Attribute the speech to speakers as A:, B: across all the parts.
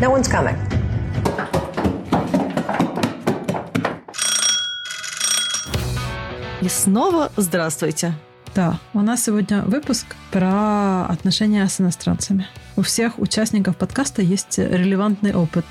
A: No one's coming.
B: И снова здравствуйте.
C: Да, у нас сегодня выпуск про отношения с иностранцами. У всех участников подкаста есть релевантный опыт.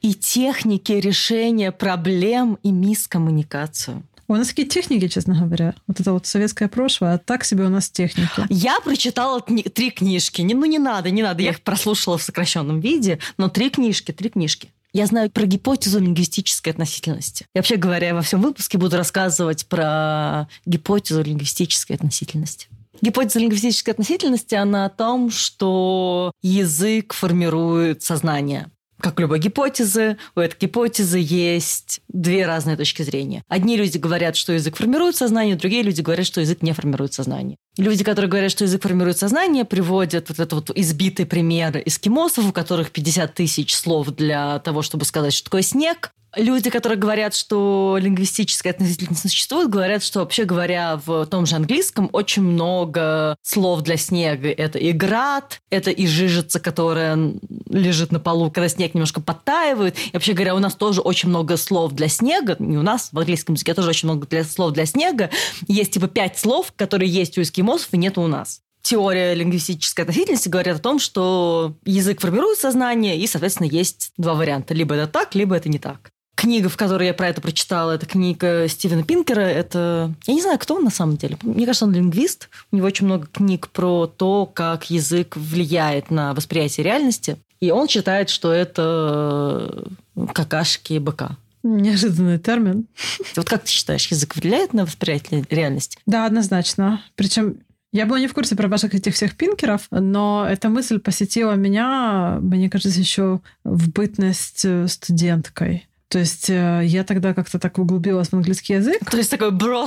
B: И техники решения проблем и мискоммуникацию.
C: У нас какие техники, честно говоря. Вот это вот советское прошлое, а так себе у нас техники.
B: Я прочитала три книжки. Ну не надо, не надо. Я их прослушала в сокращенном виде, но три книжки, три книжки. Я знаю про гипотезу лингвистической относительности. И вообще говоря, я во всем выпуске буду рассказывать про гипотезу лингвистической относительности. Гипотеза лингвистической относительности, она о том, что язык формирует сознание. Как у любой гипотезы, у этой гипотезы есть две разные точки зрения. Одни люди говорят, что язык формирует сознание, другие люди говорят, что язык не формирует сознание. Люди, которые говорят, что язык формирует сознание, приводят вот это вот избитый пример эскимосов, у которых 50 тысяч слов для того, чтобы сказать, что такое снег. Люди, которые говорят, что лингвистическая относительность не существует, говорят, что вообще говоря в том же английском очень много слов для снега. Это и град, это и жижица, которая лежит на полу, когда снег немножко подтаивает. И вообще говоря, у нас тоже очень много слов для снега. Не у нас, в английском языке тоже очень много для, слов для снега. Есть типа пять слов, которые есть у эскимосов и нет у нас теория лингвистической относительности говорит о том, что язык формирует сознание, и, соответственно, есть два варианта. Либо это так, либо это не так. Книга, в которой я про это прочитала, это книга Стивена Пинкера. Это... Я не знаю, кто он на самом деле. Мне кажется, он лингвист. У него очень много книг про то, как язык влияет на восприятие реальности. И он считает, что это какашки быка.
C: Неожиданный термин.
B: Вот как ты считаешь, язык влияет на восприятие реальности?
C: Да, однозначно. Причем я была не в курсе про ваших этих всех пинкеров, но эта мысль посетила меня, мне кажется, еще в бытность студенткой. То есть я тогда как-то так углубилась в английский язык.
B: То есть такой bro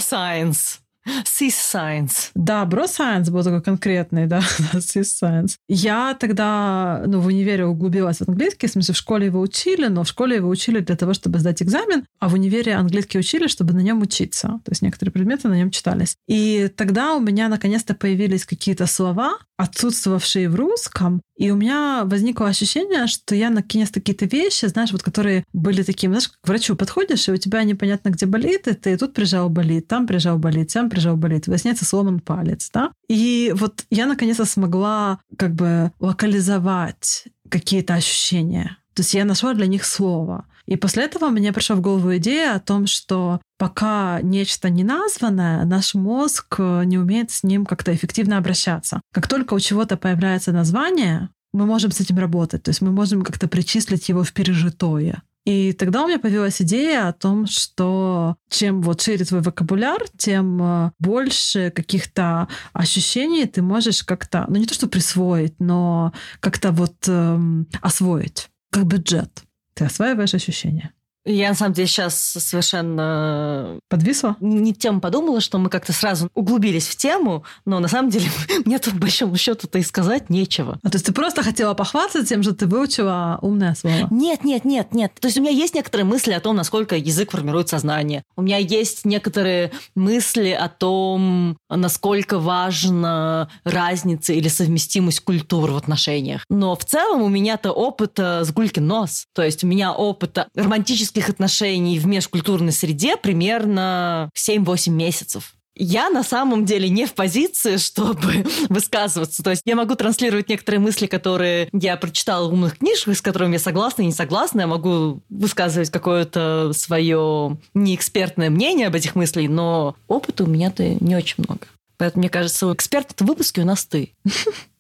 B: Science.
C: Да, Science был такой конкретный, да, Science. Я тогда, ну, в универе углубилась в английский, в смысле, в школе его учили, но в школе его учили для того, чтобы сдать экзамен, а в универе английский учили, чтобы на нем учиться. То есть некоторые предметы на нем читались. И тогда у меня наконец-то появились какие-то слова, отсутствовавшие в русском, и у меня возникло ощущение, что я наконец-то какие-то вещи, знаешь, вот которые были такими, знаешь, к врачу подходишь, и у тебя непонятно, где болит, и ты тут прижал болит, там прижал болит, там прижал болит, сне сломан палец, да? И вот я наконец-то смогла как бы локализовать какие-то ощущения. То есть я нашла для них слово. И после этого мне пришла в голову идея о том, что пока нечто не названное, наш мозг не умеет с ним как-то эффективно обращаться. Как только у чего-то появляется название, мы можем с этим работать. То есть мы можем как-то причислить его в пережитое. И тогда у меня появилась идея о том, что чем вот шире твой вокабуляр, тем больше каких-то ощущений ты можешь как-то, ну не то что присвоить, но как-то вот эм, освоить, как бюджет. Ты осваиваешь ощущения.
B: Я, на самом деле, сейчас совершенно...
C: Подвисла?
B: Не тем подумала, что мы как-то сразу углубились в тему, но на самом деле мне тут, по большому счету-то и сказать нечего.
C: А то есть ты просто хотела похвастаться тем, что ты выучила умное слово?
B: Нет, нет, нет, нет. То есть у меня есть некоторые мысли о том, насколько язык формирует сознание. У меня есть некоторые мысли о том, насколько важна разница или совместимость культур в отношениях. Но в целом у меня-то опыт с гулькин нос. То есть у меня опыт романтического романтических отношений в межкультурной среде примерно 7-8 месяцев. Я на самом деле не в позиции, чтобы высказываться. То есть я могу транслировать некоторые мысли, которые я прочитала в умных книжках, с которыми я согласна и не согласна. Я могу высказывать какое-то свое неэкспертное мнение об этих мыслях, но опыта у меня-то не очень много. Поэтому, мне кажется, эксперт в выпуске у нас ты.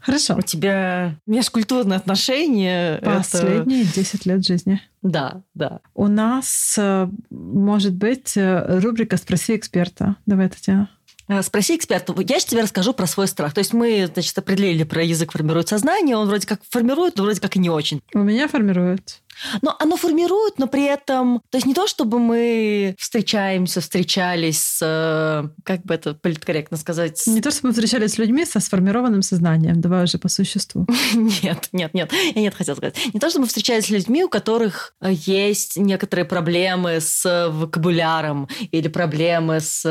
C: Хорошо.
B: У тебя межкультурные отношения.
C: Последние это... 10 лет жизни.
B: Да, да.
C: У нас э, может быть э, рубрика «Спроси эксперта». Давай, Татьяна.
B: Э, спроси эксперта. Я же тебе расскажу про свой страх. То есть мы, значит, определили про язык формирует сознание. Он вроде как формирует, но вроде как и не очень.
C: У меня формирует.
B: Но оно формирует, но при этом... То есть не то, чтобы мы встречаемся, встречались с... Э, как бы это политкорректно сказать?
C: Не то, чтобы мы встречались с людьми со сформированным сознанием. Давай уже по существу.
B: Нет, нет, нет. Я нет хотела сказать. Не то, чтобы мы встречались с людьми, у которых э, есть некоторые проблемы с вокабуляром или проблемы с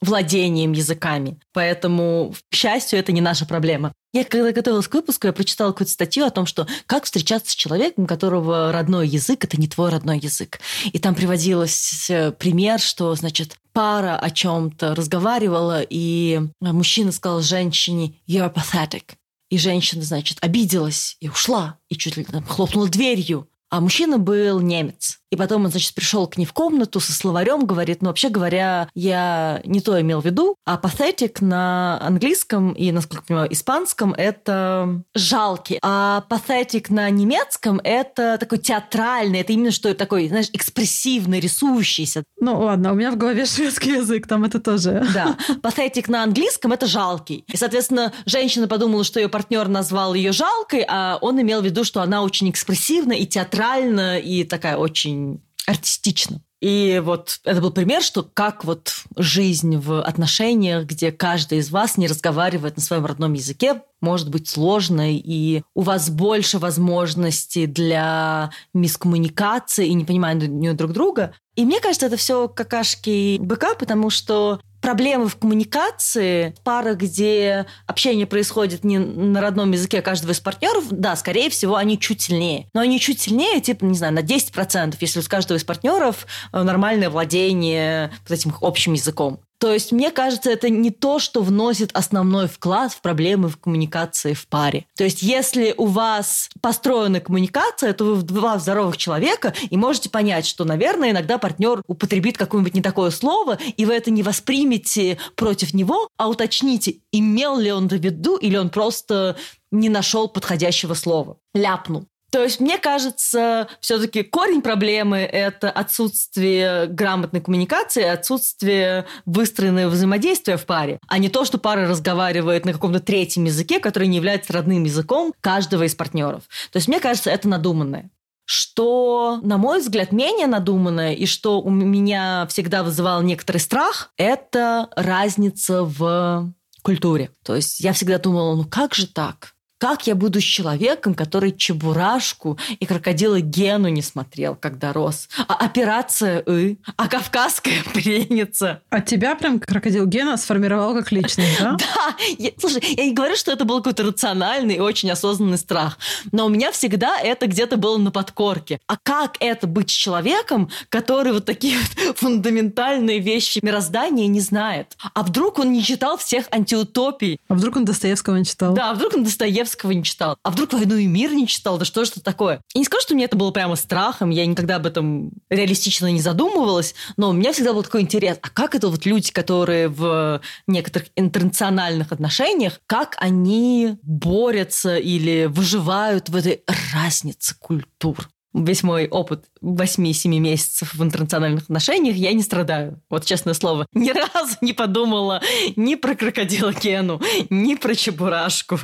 B: владением языками. Поэтому, к счастью, это не наша проблема. Я когда готовилась к выпуску, я прочитала какую-то статью о том, что как встречаться с человеком, которого родной язык – это не твой родной язык. И там приводилось э, пример, что, значит, пара о чем-то разговаривала, и мужчина сказал женщине «you're pathetic». И женщина, значит, обиделась и ушла, и чуть ли там хлопнула дверью. А мужчина был немец. И потом он, значит, пришел к ней в комнату со словарем, говорит, ну, вообще говоря, я не то имел в виду, а pathetic на английском и, насколько я понимаю, испанском это жалкий, а pathetic на немецком это такой театральный, это именно что такой, знаешь, экспрессивный, рисующийся.
C: Ну, ладно, у меня в голове шведский язык, там это тоже.
B: Да, pathetic на английском это жалкий. И, соответственно, женщина подумала, что ее партнер назвал ее жалкой, а он имел в виду, что она очень экспрессивна и театральна, и такая очень очень артистично. И вот это был пример, что как вот жизнь в отношениях, где каждый из вас не разговаривает на своем родном языке, может быть сложной, и у вас больше возможностей для мискоммуникации и непонимания друг друга. И мне кажется, это все какашки быка, потому что проблемы в коммуникации, пара, где общение происходит не на родном языке каждого из партнеров, да, скорее всего, они чуть сильнее. Но они чуть сильнее, типа, не знаю, на 10%, если у каждого из партнеров э, нормальное владение вот этим общим языком. То есть, мне кажется, это не то, что вносит основной вклад в проблемы в коммуникации в паре. То есть, если у вас построена коммуникация, то вы два здоровых человека и можете понять, что, наверное, иногда партнер употребит какое-нибудь не такое слово, и вы это не воспримете против него, а уточните, имел ли он в виду, или он просто не нашел подходящего слова, ляпнул. То есть, мне кажется, все-таки корень проблемы – это отсутствие грамотной коммуникации, отсутствие выстроенного взаимодействия в паре, а не то, что пара разговаривает на каком-то третьем языке, который не является родным языком каждого из партнеров. То есть, мне кажется, это надуманное. Что, на мой взгляд, менее надуманное и что у меня всегда вызывал некоторый страх, это разница в культуре. То есть я всегда думала, ну как же так? Как я буду с человеком, который Чебурашку и крокодила Гену не смотрел, когда рос? А операция «ы», а кавказская пленница.
C: А тебя прям крокодил Гена сформировал как личность, да?
B: Да. Я, слушай, я не говорю, что это был какой-то рациональный и очень осознанный страх, но у меня всегда это где-то было на подкорке. А как это быть с человеком, который вот такие вот фундаментальные вещи мироздания не знает? А вдруг он не читал всех антиутопий?
C: А вдруг он Достоевского не читал?
B: Да, а вдруг он Достоевского Достоевского не читал. А вдруг «Войну и мир» не читал? Да что же это такое? И не скажу, что мне это было прямо страхом, я никогда об этом реалистично не задумывалась, но у меня всегда был такой интерес, а как это вот люди, которые в некоторых интернациональных отношениях, как они борются или выживают в этой разнице культур? Весь мой опыт 8-7 месяцев в интернациональных отношениях, я не страдаю. Вот честное слово. Ни разу не подумала ни про крокодила Кену, ни про Чебурашку.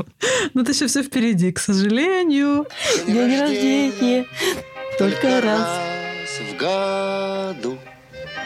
C: Ну, это еще все впереди, к сожалению.
B: День рождения только раз в году.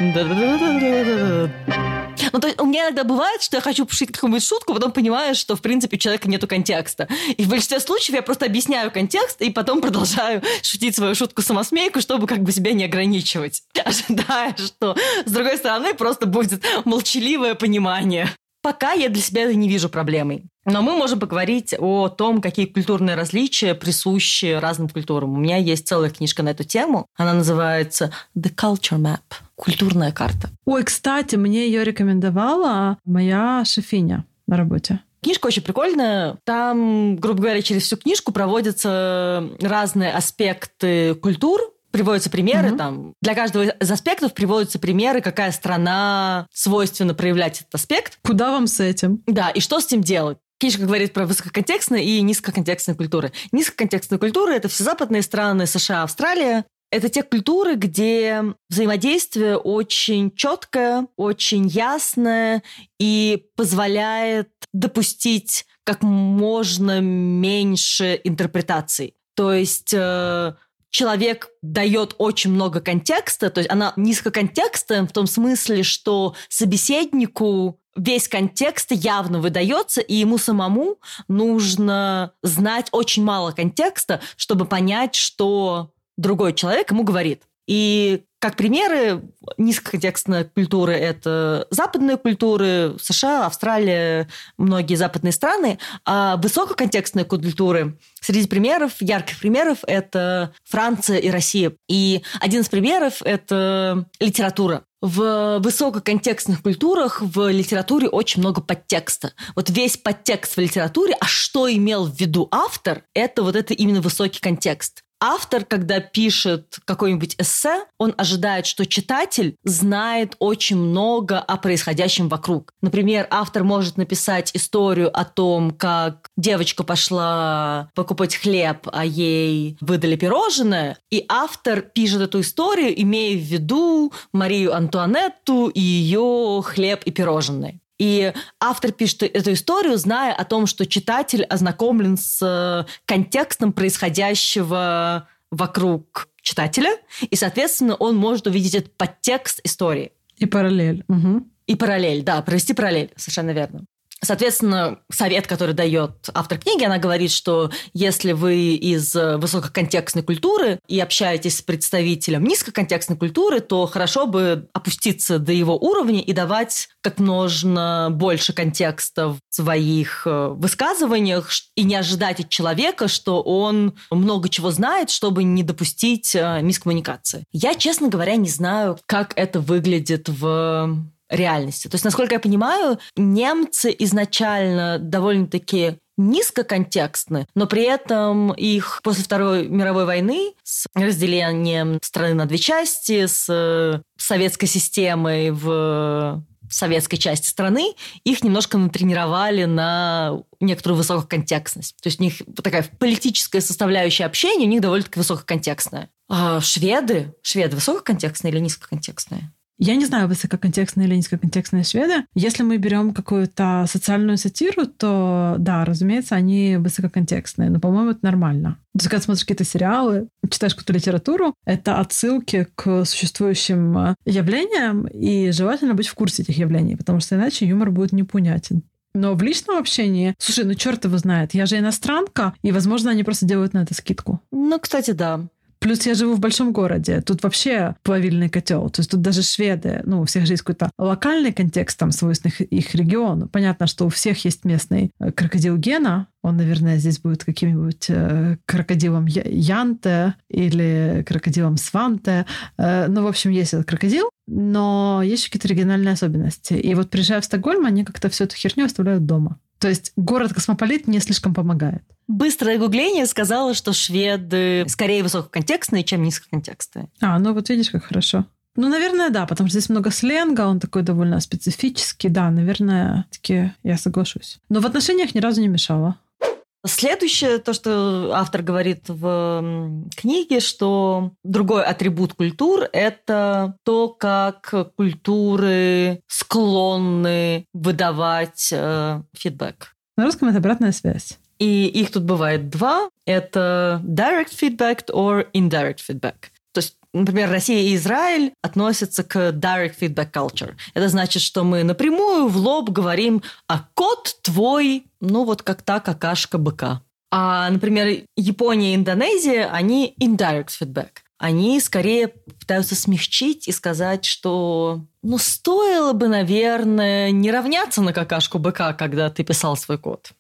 B: Да-да-да-да-да-да. Ну, то есть у меня иногда бывает, что я хочу пошутить какую-нибудь шутку, потом понимаю, что, в принципе, у человека нету контекста. И в большинстве случаев я просто объясняю контекст и потом продолжаю шутить свою шутку-самосмейку, чтобы как бы себя не ограничивать, ожидая, что с другой стороны просто будет молчаливое понимание. Пока я для себя не вижу проблемой. Но мы можем поговорить о том, какие культурные различия присущи разным культурам. У меня есть целая книжка на эту тему. Она называется «The Culture Map» – «Культурная карта».
C: Ой, кстати, мне ее рекомендовала моя шефиня на работе.
B: Книжка очень прикольная. Там, грубо говоря, через всю книжку проводятся разные аспекты культур, приводятся примеры, угу. там, для каждого из аспектов приводятся примеры, какая страна свойственно проявлять этот аспект.
C: Куда вам с этим?
B: Да, и что с этим делать. Книжка говорит про высококонтекстные и низкоконтекстные культуры. Низкоконтекстные культуры – это все западные страны, США, Австралия. Это те культуры, где взаимодействие очень четкое, очень ясное и позволяет допустить как можно меньше интерпретаций. То есть э, человек дает очень много контекста, то есть она низкоконтекстная в том смысле, что собеседнику весь контекст явно выдается, и ему самому нужно знать очень мало контекста, чтобы понять, что другой человек ему говорит. И как примеры, низкоконтекстной культуры – это западные культуры, США, Австралия, многие западные страны, а высококонтекстные культуры, среди примеров, ярких примеров – это Франция и Россия. И один из примеров – это литература. В высококонтекстных культурах в литературе очень много подтекста. Вот весь подтекст в литературе, а что имел в виду автор, это вот это именно высокий контекст. Автор, когда пишет какой-нибудь эссе, он ожидает, что читатель знает очень много о происходящем вокруг. Например, автор может написать историю о том, как девочка пошла покупать хлеб, а ей выдали пирожное, и автор пишет эту историю, имея в виду Марию Антуанетту и ее хлеб и пирожные. И автор пишет эту историю, зная о том, что читатель ознакомлен с э, контекстом происходящего вокруг читателя, и, соответственно, он может увидеть этот подтекст истории.
C: И параллель. Угу.
B: И параллель, да, провести параллель, совершенно верно. Соответственно, совет, который дает автор книги, она говорит, что если вы из высококонтекстной культуры и общаетесь с представителем низкоконтекстной культуры, то хорошо бы опуститься до его уровня и давать как можно больше контекста в своих э, высказываниях и не ожидать от человека, что он много чего знает, чтобы не допустить э, мискоммуникации. Я, честно говоря, не знаю, как это выглядит в реальности. То есть, насколько я понимаю, немцы изначально довольно-таки низкоконтекстны, но при этом их после Второй мировой войны с разделением страны на две части, с советской системой в советской части страны, их немножко натренировали на некоторую высококонтекстность. То есть у них такая политическая составляющая общения у них довольно-таки высококонтекстная. А шведы, шведы высококонтекстные или низкоконтекстные?
C: Я не знаю, высококонтекстные или низкоконтекстные шведы. Если мы берем какую-то социальную сатиру, то да, разумеется, они высококонтекстные, но, по-моему, это нормально. То есть, когда смотришь какие-то сериалы, читаешь какую-то литературу, это отсылки к существующим э, явлениям, и желательно быть в курсе этих явлений, потому что иначе юмор будет непонятен. Но в личном общении, слушай, ну черт его знает, я же иностранка, и, возможно, они просто делают на это скидку.
B: Ну, кстати, да.
C: Плюс я живу в большом городе. Тут вообще плавильный котел. То есть тут даже шведы, ну, у всех же есть какой-то локальный контекст, там, свойственный их региону. Понятно, что у всех есть местный э, крокодил Гена. Он, наверное, здесь будет каким-нибудь э, крокодилом Янте или крокодилом Сванте. Э, ну, в общем, есть этот крокодил, но есть какие-то региональные особенности. И вот приезжая в Стокгольм, они как-то всю эту херню оставляют дома. То есть город-космополит не слишком помогает.
B: Быстрое гугление сказала, что шведы скорее высококонтекстные, чем низкоконтекстные.
C: А, ну вот видишь, как хорошо. Ну, наверное, да, потому что здесь много сленга, он такой довольно специфический. Да, наверное, таки я соглашусь. Но в отношениях ни разу не мешало.
B: Следующее, то, что автор говорит в книге, что другой атрибут культур – это то, как культуры склонны выдавать э, фидбэк.
C: На русском это обратная связь.
B: И их тут бывает два. Это direct feedback or indirect feedback. То есть например, Россия и Израиль относятся к direct feedback culture. Это значит, что мы напрямую в лоб говорим, а кот твой, ну вот как та какашка быка. А, например, Япония и Индонезия, они indirect feedback. Они скорее пытаются смягчить и сказать, что ну, стоило бы, наверное, не равняться на какашку быка, когда ты писал свой код.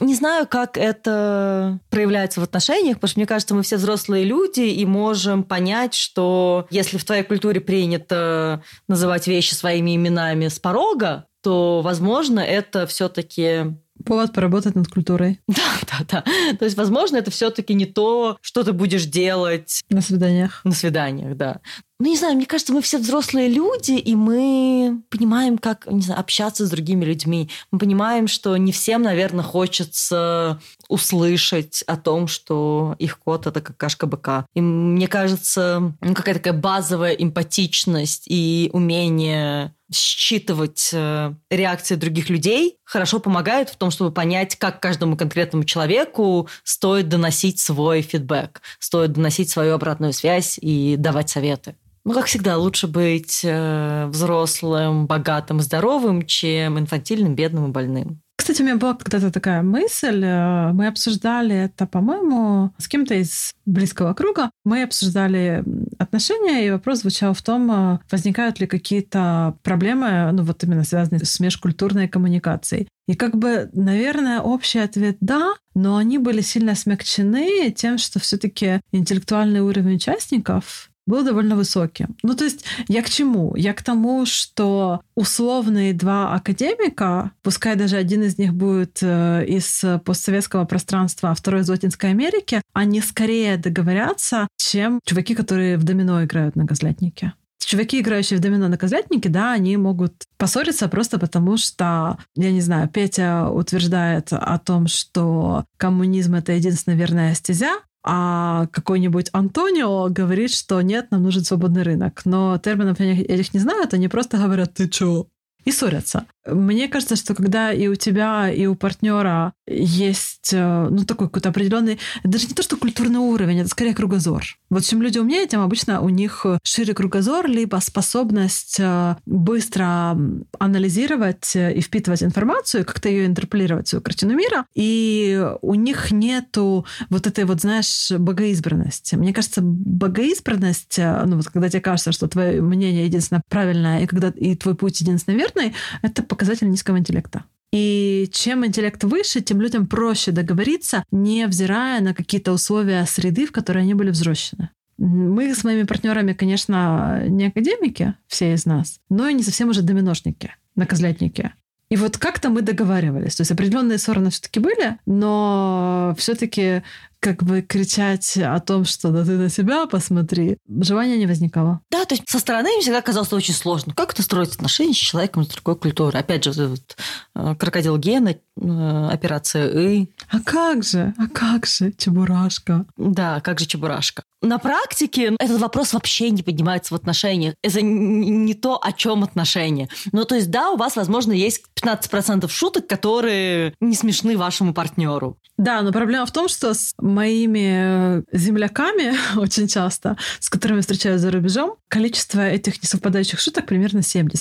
B: Не знаю, как это проявляется в отношениях, потому что мне кажется, мы все взрослые люди и можем понять, что если в твоей культуре принято называть вещи своими именами с порога, то, возможно, это все-таки
C: Повод поработать над культурой.
B: Да, да, да. То есть, возможно, это все-таки не то, что ты будешь делать
C: на свиданиях.
B: На свиданиях, да. Ну, не знаю, мне кажется, мы все взрослые люди, и мы понимаем, как, не знаю, общаться с другими людьми. Мы понимаем, что не всем, наверное, хочется услышать о том, что их кот — это какашка быка. И мне кажется, ну, какая-то такая базовая эмпатичность и умение считывать э, реакции других людей хорошо помогает в том, чтобы понять, как каждому конкретному человеку стоит доносить свой фидбэк, стоит доносить свою обратную связь и давать советы. Ну, как всегда, лучше быть э, взрослым, богатым, здоровым, чем инфантильным, бедным и больным.
C: Кстати, у меня была когда-то такая мысль. э, Мы обсуждали это, по-моему, с кем-то из близкого круга. Мы обсуждали отношения, и вопрос звучал в том, э, возникают ли какие-то проблемы, ну вот именно связанные с межкультурной коммуникацией. И как бы, наверное, общий ответ «да», но они были сильно смягчены тем, что все таки интеллектуальный уровень участников был довольно высоким. Ну, то есть я к чему? Я к тому, что условные два академика, пускай даже один из них будет э, из постсоветского пространства, а второй из Латинской Америки, они скорее договорятся, чем чуваки, которые в домино играют на газлятнике. Чуваки, играющие в домино на козлятнике, да, они могут поссориться просто потому, что, я не знаю, Петя утверждает о том, что коммунизм — это единственная верная стезя, а какой-нибудь Антонио говорит, что нет, нам нужен свободный рынок. Но терминов они этих не знают, они просто говорят, ты чё? И ссорятся. Мне кажется, что когда и у тебя, и у партнера есть э, ну, такой какой-то определенный, даже не то, что культурный уровень, это скорее кругозор. Вот чем люди умнее, тем обычно у них шире кругозор, либо способность э, быстро анализировать и впитывать информацию, как-то ее интерполировать, свою картину мира. И у них нету вот этой вот, знаешь, богоизбранности. Мне кажется, богоизбранность, э, ну вот когда тебе кажется, что твое мнение единственно правильное, и когда и твой путь единственно верный, это показатель низкого интеллекта. И чем интеллект выше, тем людям проще договориться, не взирая на какие-то условия среды, в которые они были взрослены. Мы с моими партнерами, конечно, не академики, все из нас, но и не совсем уже доминошники, наказлятники. И вот как-то мы договаривались. То есть определенные ссоры все-таки были, но все-таки как бы кричать о том, что да ты на себя посмотри, желания не возникало.
B: Да, то есть со стороны мне всегда казалось очень сложно. Как это строить отношения с человеком из другой культуры? Опять же, вот э, крокодил Гена, э, операция И.
C: А как же? А как же, Чебурашка?
B: Да, как же Чебурашка. На практике этот вопрос вообще не поднимается в отношениях. Это не то, о чем отношения. Ну, то есть, да, у вас, возможно, есть 15% шуток, которые не смешны вашему партнеру.
C: Да, но проблема в том, что моими э, земляками очень часто, с которыми встречаюсь за рубежом, количество этих несовпадающих шуток примерно 70%.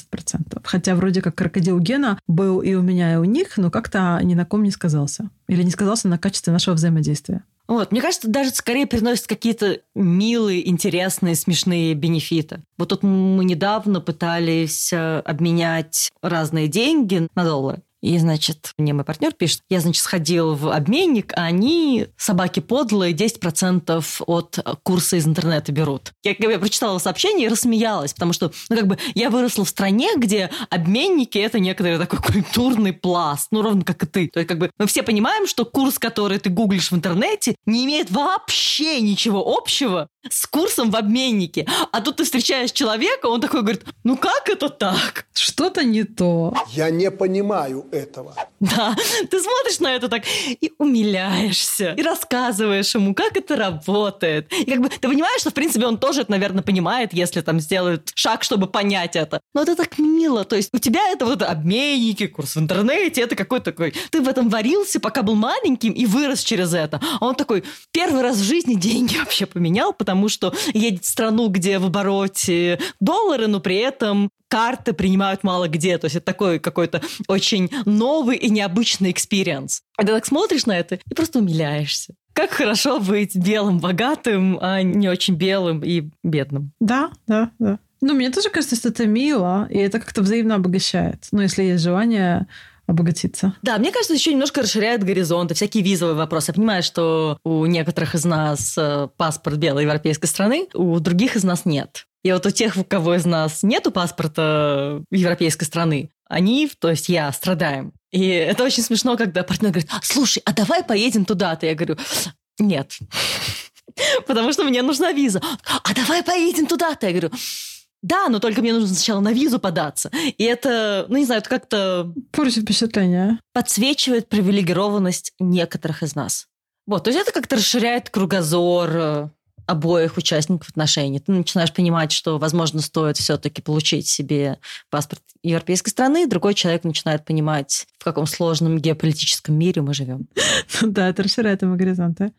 C: Хотя вроде как крокодил Гена был и у меня, и у них, но как-то ни на ком не сказался. Или не сказался на качестве нашего взаимодействия.
B: Вот, мне кажется, даже скорее приносит какие-то милые, интересные, смешные бенефиты. Вот тут мы недавно пытались э, обменять разные деньги на доллары. И, значит, мне мой партнер пишет, я, значит, сходил в обменник, а они, собаки подлые, 10% от курса из интернета берут. Я, я прочитала сообщение и рассмеялась, потому что, ну, как бы, я выросла в стране, где обменники – это некоторый такой культурный пласт, ну, ровно как и ты. То есть, как бы, мы все понимаем, что курс, который ты гуглишь в интернете, не имеет вообще ничего общего с курсом в обменнике. А тут ты встречаешь человека, он такой говорит, ну, как это так?
C: Что-то не то.
A: Я не понимаю этого.
B: Да, ты смотришь на это так и умиляешься, и рассказываешь ему, как это работает. И как бы ты понимаешь, что, в принципе, он тоже это, наверное, понимает, если там сделает шаг, чтобы понять это. Но это так мило. То есть у тебя это вот обменники, курс в интернете, это какой-то такой... Ты в этом варился, пока был маленьким, и вырос через это. А он такой первый раз в жизни деньги вообще поменял, потому что едет в страну, где в обороте доллары, но при этом карты принимают мало где. То есть это такой какой-то очень новый и необычный experience. А ты так смотришь на это и просто умиляешься. Как хорошо быть белым, богатым, а не очень белым и бедным.
C: Да, да, да. Ну, мне тоже кажется, что это мило, и это как-то взаимно обогащает. Ну, если есть желание обогатиться.
B: Да, мне кажется, еще немножко расширяет горизонты, всякие визовые вопросы. Я понимаю, что у некоторых из нас э, паспорт белой европейской страны, у других из нас нет. И вот у тех, у кого из нас нету паспорта европейской страны, они, то есть я, страдаем. И это очень смешно, когда партнер говорит, слушай, а давай поедем туда-то. Я говорю, нет. Потому что мне нужна виза. А давай поедем туда-то. Я говорю, да, но только мне нужно сначала на визу податься. И это, ну не знаю, это как-то...
C: Портит впечатление.
B: Подсвечивает привилегированность некоторых из нас. Вот, то есть это как-то расширяет кругозор э, обоих участников отношений. Ты начинаешь понимать, что, возможно, стоит все-таки получить себе паспорт европейской страны, другой человек начинает понимать, в каком сложном геополитическом мире мы живем.
C: Да, это расширяет ему горизонты.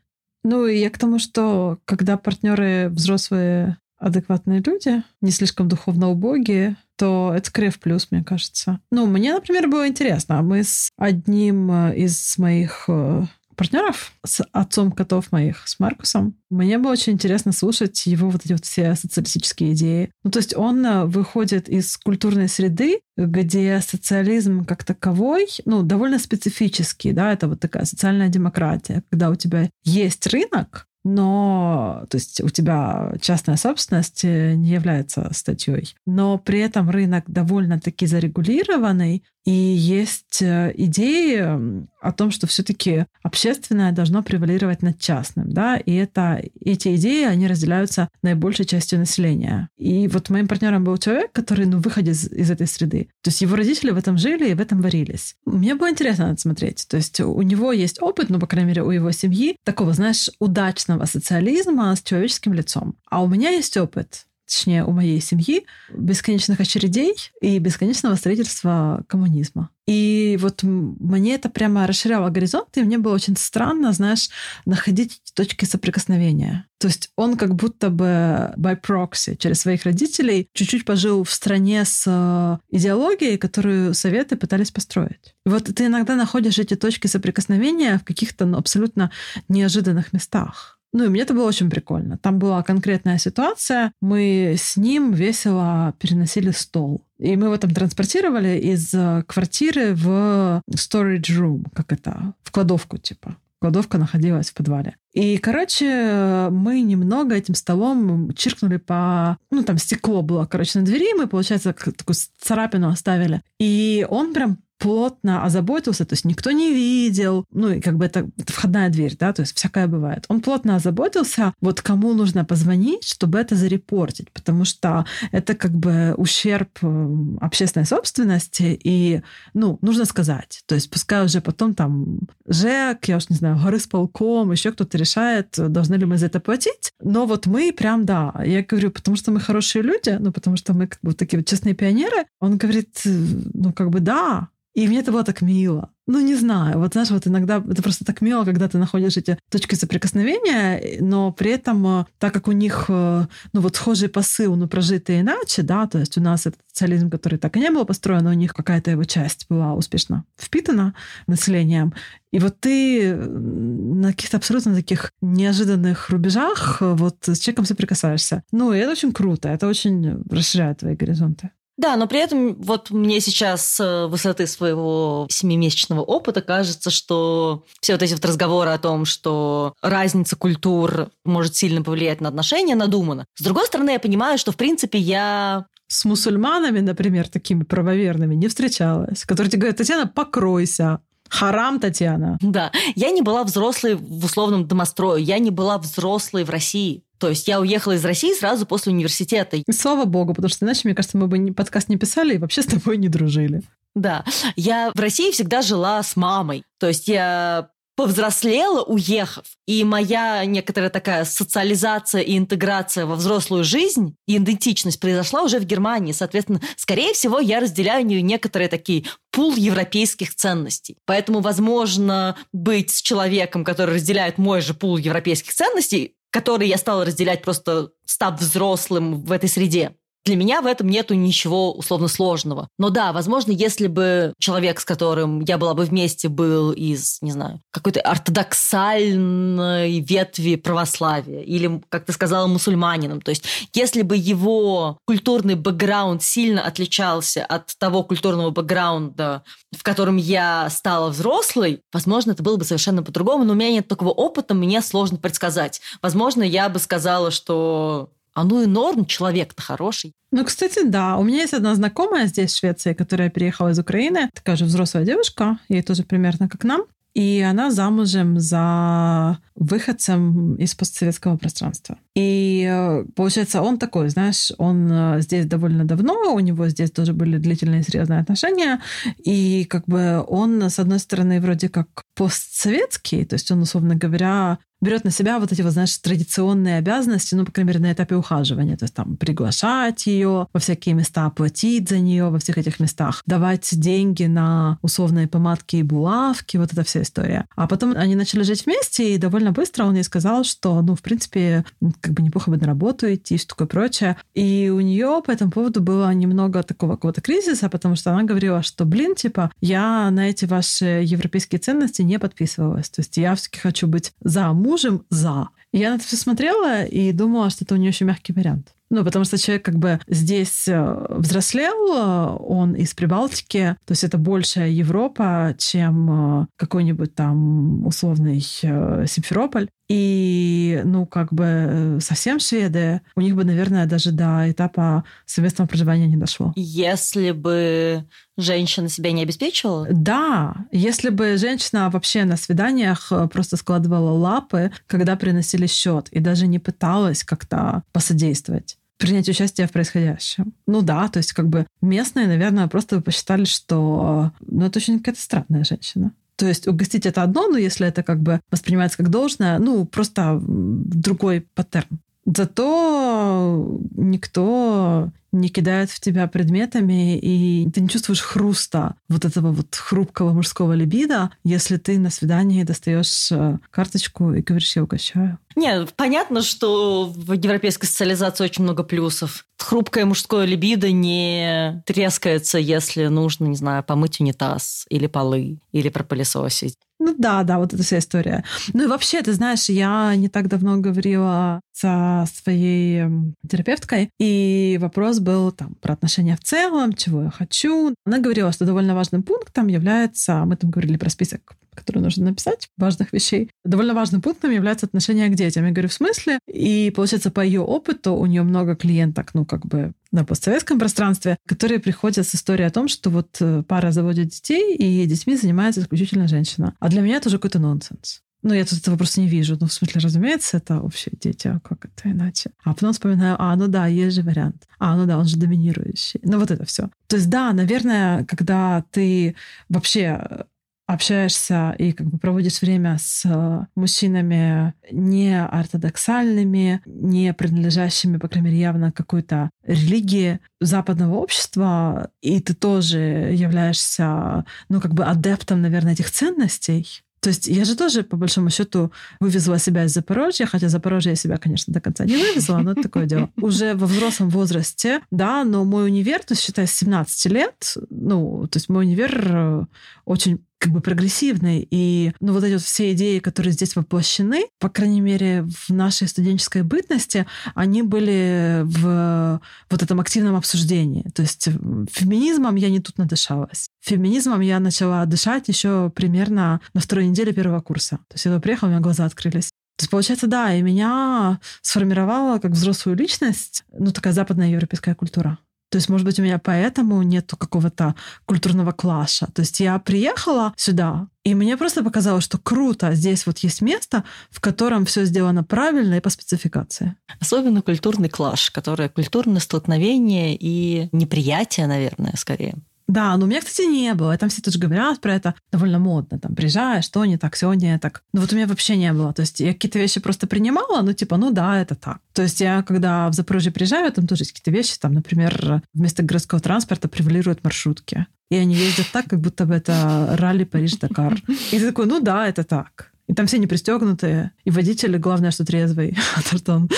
C: Ну, я к тому, что когда партнеры взрослые, адекватные люди, не слишком духовно убогие, то это скорее в плюс, мне кажется. Ну, мне, например, было интересно. Мы с одним э, из моих э, партнеров, с отцом котов моих, с Маркусом, мне было очень интересно слушать его вот эти вот все социалистические идеи. Ну, то есть он э, выходит из культурной среды, где социализм как таковой, ну, довольно специфический, да, это вот такая социальная демократия, когда у тебя есть рынок, но, то есть у тебя частная собственность э, не является статьей, но при этом рынок довольно-таки зарегулированный, и есть э, идеи о том, что все-таки общественное должно превалировать над частным, да, и это, эти идеи, они разделяются наибольшей частью населения. И вот моим партнером был человек, который, ну, выходит из, из этой среды. То есть его родители в этом жили и в этом варились. Мне было интересно это смотреть. То есть у него есть опыт, ну, по крайней мере, у его семьи, такого, знаешь, удачного социализма с человеческим лицом. А у меня есть опыт точнее, у моей семьи, бесконечных очередей и бесконечного строительства коммунизма. И вот мне это прямо расширяло горизонт, и мне было очень странно, знаешь, находить точки соприкосновения. То есть он как будто бы by proxy через своих родителей чуть-чуть пожил в стране с э, идеологией, которую Советы пытались построить. И вот ты иногда находишь эти точки соприкосновения в каких-то ну, абсолютно неожиданных местах. Ну, и мне это было очень прикольно. Там была конкретная ситуация. Мы с ним весело переносили стол. И мы его там транспортировали из э, квартиры в storage room, как это, в кладовку типа. Кладовка находилась в подвале. И, короче, мы немного этим столом чиркнули по... Ну, там стекло было, короче, на двери. Мы, получается, такую царапину оставили. И он прям плотно озаботился, то есть никто не видел, ну и как бы это, это входная дверь, да, то есть всякое бывает. Он плотно озаботился, вот кому нужно позвонить, чтобы это зарепортить, потому что это как бы ущерб э, общественной собственности, и, ну, нужно сказать. То есть пускай уже потом там ЖЭК, я уж не знаю, горы с полком, еще кто-то решает, должны ли мы за это платить, но вот мы прям, да, я говорю, потому что мы хорошие люди, ну, потому что мы как бы такие вот честные пионеры, он говорит, «Э, ну, как бы да, и мне это было так мило. Ну, не знаю. Вот знаешь, вот иногда это просто так мило, когда ты находишь эти точки соприкосновения, но при этом, э, так как у них, э, ну, вот схожий посыл, но прожитый иначе, да, то есть у нас этот социализм, который так и не был построен, у них какая-то его часть была успешно впитана населением. И вот ты на каких-то абсолютно таких неожиданных рубежах э, вот с человеком соприкасаешься. Ну, и это очень круто, это очень расширяет твои горизонты.
B: Да, но при этом вот мне сейчас с высоты своего семимесячного опыта кажется, что все вот эти вот разговоры о том, что разница культур может сильно повлиять на отношения, надумано. С другой стороны, я понимаю, что, в принципе, я
C: с мусульманами, например, такими правоверными не встречалась, которые тебе говорят, Татьяна, покройся, Харам, Татьяна.
B: Да. Я не была взрослой в условном домострое. Я не была взрослой в России. То есть я уехала из России сразу после университета.
C: И слава богу, потому что иначе, мне кажется, мы бы подкаст не писали и вообще с тобой не дружили.
B: Да. Я в России всегда жила с мамой. То есть я повзрослела, уехав. И моя некоторая такая социализация и интеграция во взрослую жизнь и идентичность произошла уже в Германии. Соответственно, скорее всего, я разделяю некоторые такие пул европейских ценностей. Поэтому, возможно, быть с человеком, который разделяет мой же пул европейских ценностей, который я стала разделять просто став взрослым в этой среде. Для меня в этом нету ничего условно сложного. Но да, возможно, если бы человек, с которым я была бы вместе, был из, не знаю, какой-то ортодоксальной ветви православия или, как ты сказала, мусульманином. То есть если бы его культурный бэкграунд сильно отличался от того культурного бэкграунда, в котором я стала взрослой, возможно, это было бы совершенно по-другому, но у меня нет такого опыта, мне сложно предсказать. Возможно, я бы сказала, что а ну и норм, человек-то хороший.
C: Ну, кстати, да. У меня есть одна знакомая здесь, в Швеции, которая переехала из Украины. Такая же взрослая девушка, ей тоже примерно как нам. И она замужем за выходцем из постсоветского пространства. И э, получается, он такой, знаешь, он э, здесь довольно давно, у него здесь тоже были длительные серьезные отношения, и как бы он, с одной стороны, вроде как постсоветский, то есть он, условно говоря, берет на себя вот эти вот, знаешь, традиционные обязанности, ну, по крайней мере, на этапе ухаживания. То есть там приглашать ее во всякие места, платить за нее во всех этих местах, давать деньги на условные помадки и булавки, вот эта вся история. А потом они начали жить вместе, и довольно быстро он ей сказал, что, ну, в принципе, как бы неплохо бы на работу идти все такое прочее. И у нее по этому поводу было немного такого какого-то кризиса, потому что она говорила, что, блин, типа, я на эти ваши европейские ценности не подписывалась. То есть я все-таки хочу быть за мужем, за. Я на это все смотрела и думала, что это у нее очень мягкий вариант. Ну, потому что человек как бы здесь э, взрослел, э, он из Прибалтики, то есть это большая Европа, чем э, какой-нибудь там условный Симферополь. И, ну, как бы совсем шведы, у них бы, наверное, даже до этапа совместного проживания не дошло.
B: Если бы женщина себя не обеспечивала?
C: Да, если бы женщина вообще на свиданиях просто складывала лапы, когда приносили счет, и даже не пыталась как-то посодействовать принять участие в происходящем. Ну да, то есть как бы местные, наверное, просто посчитали, что ну, это очень какая-то странная женщина. То есть угостить это одно, но если это как бы воспринимается как должное, ну, просто другой паттерн. Зато никто не кидает в тебя предметами, и ты не чувствуешь хруста вот этого вот хрупкого мужского либида, если ты на свидании достаешь э, карточку и говоришь, я угощаю.
B: Нет, понятно, что в европейской социализации очень много плюсов. Хрупкое мужское либидо не трескается, если нужно, не знаю, помыть унитаз или полы, или пропылесосить.
C: Ну да, да, вот эта вся история. Ну и вообще, ты знаешь, я не так давно говорила со своей терапевткой, и вопрос был там про отношения в целом, чего я хочу. Она говорила, что довольно важным пунктом является, мы там говорили про список который нужно написать, важных вещей. Довольно важным пунктом является отношение к детям. Я говорю, в смысле? И, получается, по ее опыту у нее много клиенток, ну, как бы на постсоветском пространстве, которые приходят с историей о том, что вот э, пара заводит детей, и детьми занимается исключительно женщина. А для меня это уже какой-то нонсенс. Ну, я тут этого просто не вижу. Ну, в смысле, разумеется, это общие дети, а как это иначе? А потом вспоминаю, а, ну да, есть же вариант. А, ну да, он же доминирующий. Ну, вот это все. То есть, да, наверное, когда ты вообще общаешься и как бы проводишь время с э, мужчинами не ортодоксальными, не принадлежащими, по крайней мере, явно какой-то религии западного общества, и ты тоже являешься, ну, как бы адептом, наверное, этих ценностей, то есть я же тоже, по большому счету, вывезла себя из Запорожья, хотя Запорожье я себя, конечно, до конца не вывезла, но это такое дело. Уже во взрослом возрасте, да, но мой универ, то есть, считай, с 17 лет, ну, то есть мой универ э, очень как бы прогрессивный. И ну, вот эти вот все идеи, которые здесь воплощены, по крайней мере, в нашей студенческой бытности, они были в вот этом активном обсуждении. То есть феминизмом я не тут надышалась. Феминизмом я начала дышать еще примерно на второй неделе первого курса. То есть я приехала, у меня глаза открылись. То есть, получается, да, и меня сформировала как взрослую личность, ну, такая западная европейская культура. То есть, может быть, у меня поэтому нету какого-то культурного класса. То есть я приехала сюда, и мне просто показалось, что круто, здесь вот есть место, в котором все сделано правильно и по спецификации.
B: Особенно культурный класс, которое культурное столкновение и неприятие, наверное, скорее.
C: Да, но у меня, кстати, не было. И там все тоже говорят про это. Довольно модно. Там приезжаешь, что не так, все не так. Но вот у меня вообще не было. То есть я какие-то вещи просто принимала, ну типа, ну да, это так. То есть я, когда в Запорожье приезжаю, там тоже есть какие-то вещи. Там, например, вместо городского транспорта превалируют маршрутки. И они ездят так, как будто бы это ралли Париж-Дакар. И ты такой, ну да, это так. И там все не пристегнутые. И водитель, главное, что трезвый. Он,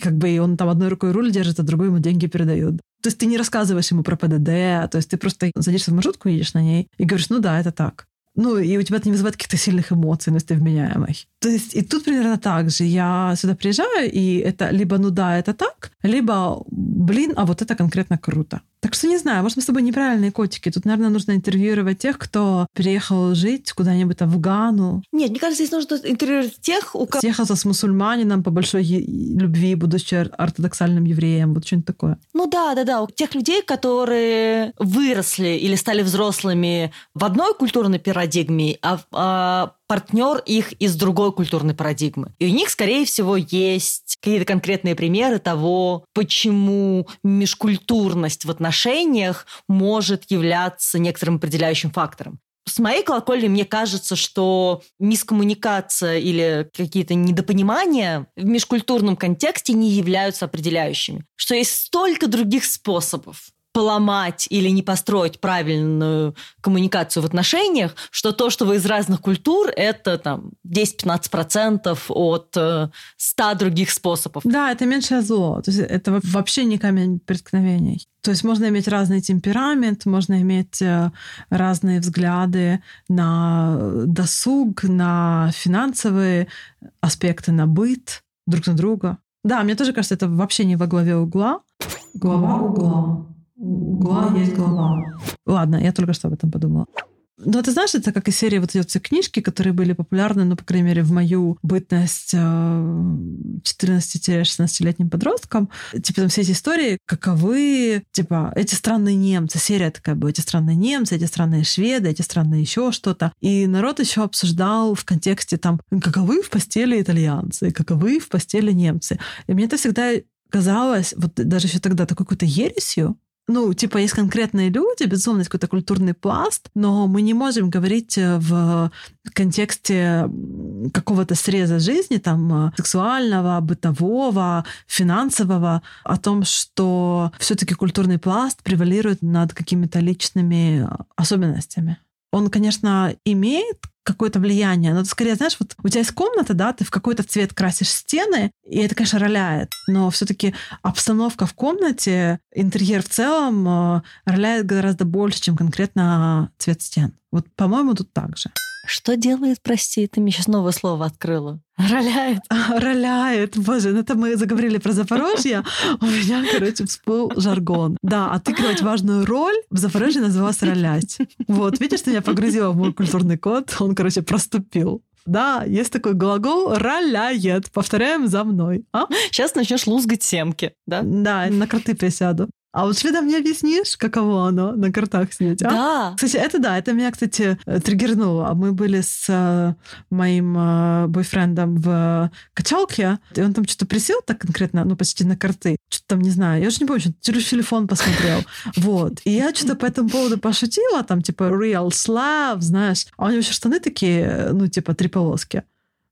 C: как бы, он там одной рукой руль держит, а другой ему деньги передает. То есть ты не рассказываешь ему про ПДД, то есть ты просто садишься в маршрутку, едешь на ней и говоришь, ну да, это так. Ну, и у тебя это не вызывает каких-то сильных эмоций, но если ты вменяемый. То есть и тут примерно так же. Я сюда приезжаю, и это либо ну да, это так, либо блин, а вот это конкретно круто. Так что не знаю, может, мы с тобой неправильные котики. Тут, наверное, нужно интервьюировать тех, кто переехал жить куда-нибудь в Гану.
B: Нет, мне кажется, здесь нужно интервьюировать тех, у кого...
C: Съехался с мусульманином по большой любви, будучи ортодоксальным евреем. Вот что-нибудь такое.
B: Ну да, да, да. У тех людей, которые выросли или стали взрослыми в одной культурной парадигме, а, а партнер их из другой культурной парадигмы. И у них, скорее всего, есть какие-то конкретные примеры того, почему межкультурность в отношениях может являться некоторым определяющим фактором. С моей колокольни мне кажется, что мискоммуникация или какие-то недопонимания в межкультурном контексте не являются определяющими. Что есть столько других способов поломать или не построить правильную коммуникацию в отношениях, что то, что вы из разных культур, это там 10-15% от э, 100 других способов.
C: Да, это меньшее зло. То есть это вообще не камень преткновений. То есть можно иметь разный темперамент, можно иметь э, разные взгляды на досуг, на финансовые аспекты, на быт друг на друга. Да, мне тоже кажется, это вообще не во главе угла. Глава угла. У угла есть голова. Ладно, я только что об этом подумала. Ну, ты знаешь, это как из серии вот эти книжки, которые были популярны, ну, по крайней мере, в мою бытность 14-16-летним подростком. Типа там все эти истории, каковы, типа, эти странные немцы. Серия такая была, эти странные немцы, эти странные шведы, эти странные еще что-то. И народ еще обсуждал в контексте там, каковы в постели итальянцы, каковы в постели немцы. И мне это всегда казалось, вот даже еще тогда такой какой-то ересью, ну, типа, есть конкретные люди, безусловно, есть какой-то культурный пласт, но мы не можем говорить э, в контексте какого-то среза жизни, там, э, сексуального, бытового, финансового, о том, что все-таки культурный пласт превалирует над какими-то личными особенностями. Он, конечно, имеет какое-то влияние. Но это скорее, знаешь, вот у тебя есть комната, да, ты в какой-то цвет красишь стены, и это, конечно, роляет. Но все-таки обстановка в комнате, интерьер в целом э, роляет гораздо больше, чем конкретно цвет стен. Вот, по-моему, тут так же.
B: Что делает, прости, ты мне сейчас новое слово открыла. Роляет.
C: А, роляет. Боже, ну это мы заговорили про Запорожье. У меня, короче, всплыл жаргон. Да, отыгрывать важную роль в Запорожье называлось ролять. Вот, видишь, ты меня погрузила в мой культурный код, он, короче, проступил. Да, есть такой глагол «роляет». Повторяем за мной. А?
B: Сейчас начнешь лузгать семки, да?
C: Да, на кроты присяду. А вот шведам не объяснишь, каково оно на картах снять, а?
B: Да.
C: Кстати, это да, это меня, кстати, э, триггернуло. Мы были с э, моим э, бойфрендом в качалке, и он там что-то присел так конкретно, ну, почти на карты. Что-то там, не знаю, я уже не помню, что телефон посмотрел. Вот. И я что-то по этому поводу пошутила, там, типа, real slave, знаешь. А у него еще штаны такие, ну, типа, три полоски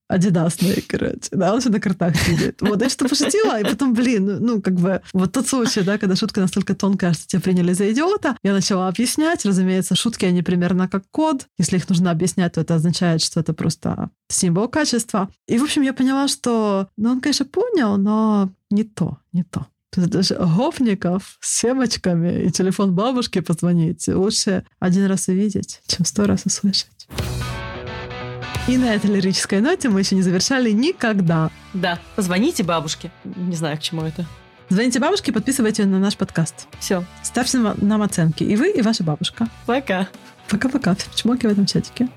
C: адидасные, короче. Да, он все на картах сидит. Вот, я что-то пошутила, и потом, блин, ну, ну, как бы, вот тот случай, да, когда шутка настолько тонкая, что тебя приняли за идиота, я начала объяснять. Разумеется, шутки, они примерно как код. Если их нужно объяснять, то это означает, что это просто символ качества. И, в общем, я поняла, что, ну, он, конечно, понял, но не то, не то. Даже гопников с семочками и телефон бабушки позвонить лучше один раз увидеть, чем сто раз услышать. И на этой лирической ноте мы еще не завершали никогда.
B: Да, позвоните бабушке. Не знаю, к чему это.
C: Звоните бабушке, подписывайтесь на наш подкаст.
B: Все.
C: Ставьте нам оценки. И вы, и ваша бабушка.
B: Пока.
C: Пока-пока. Чмоки в этом чатике.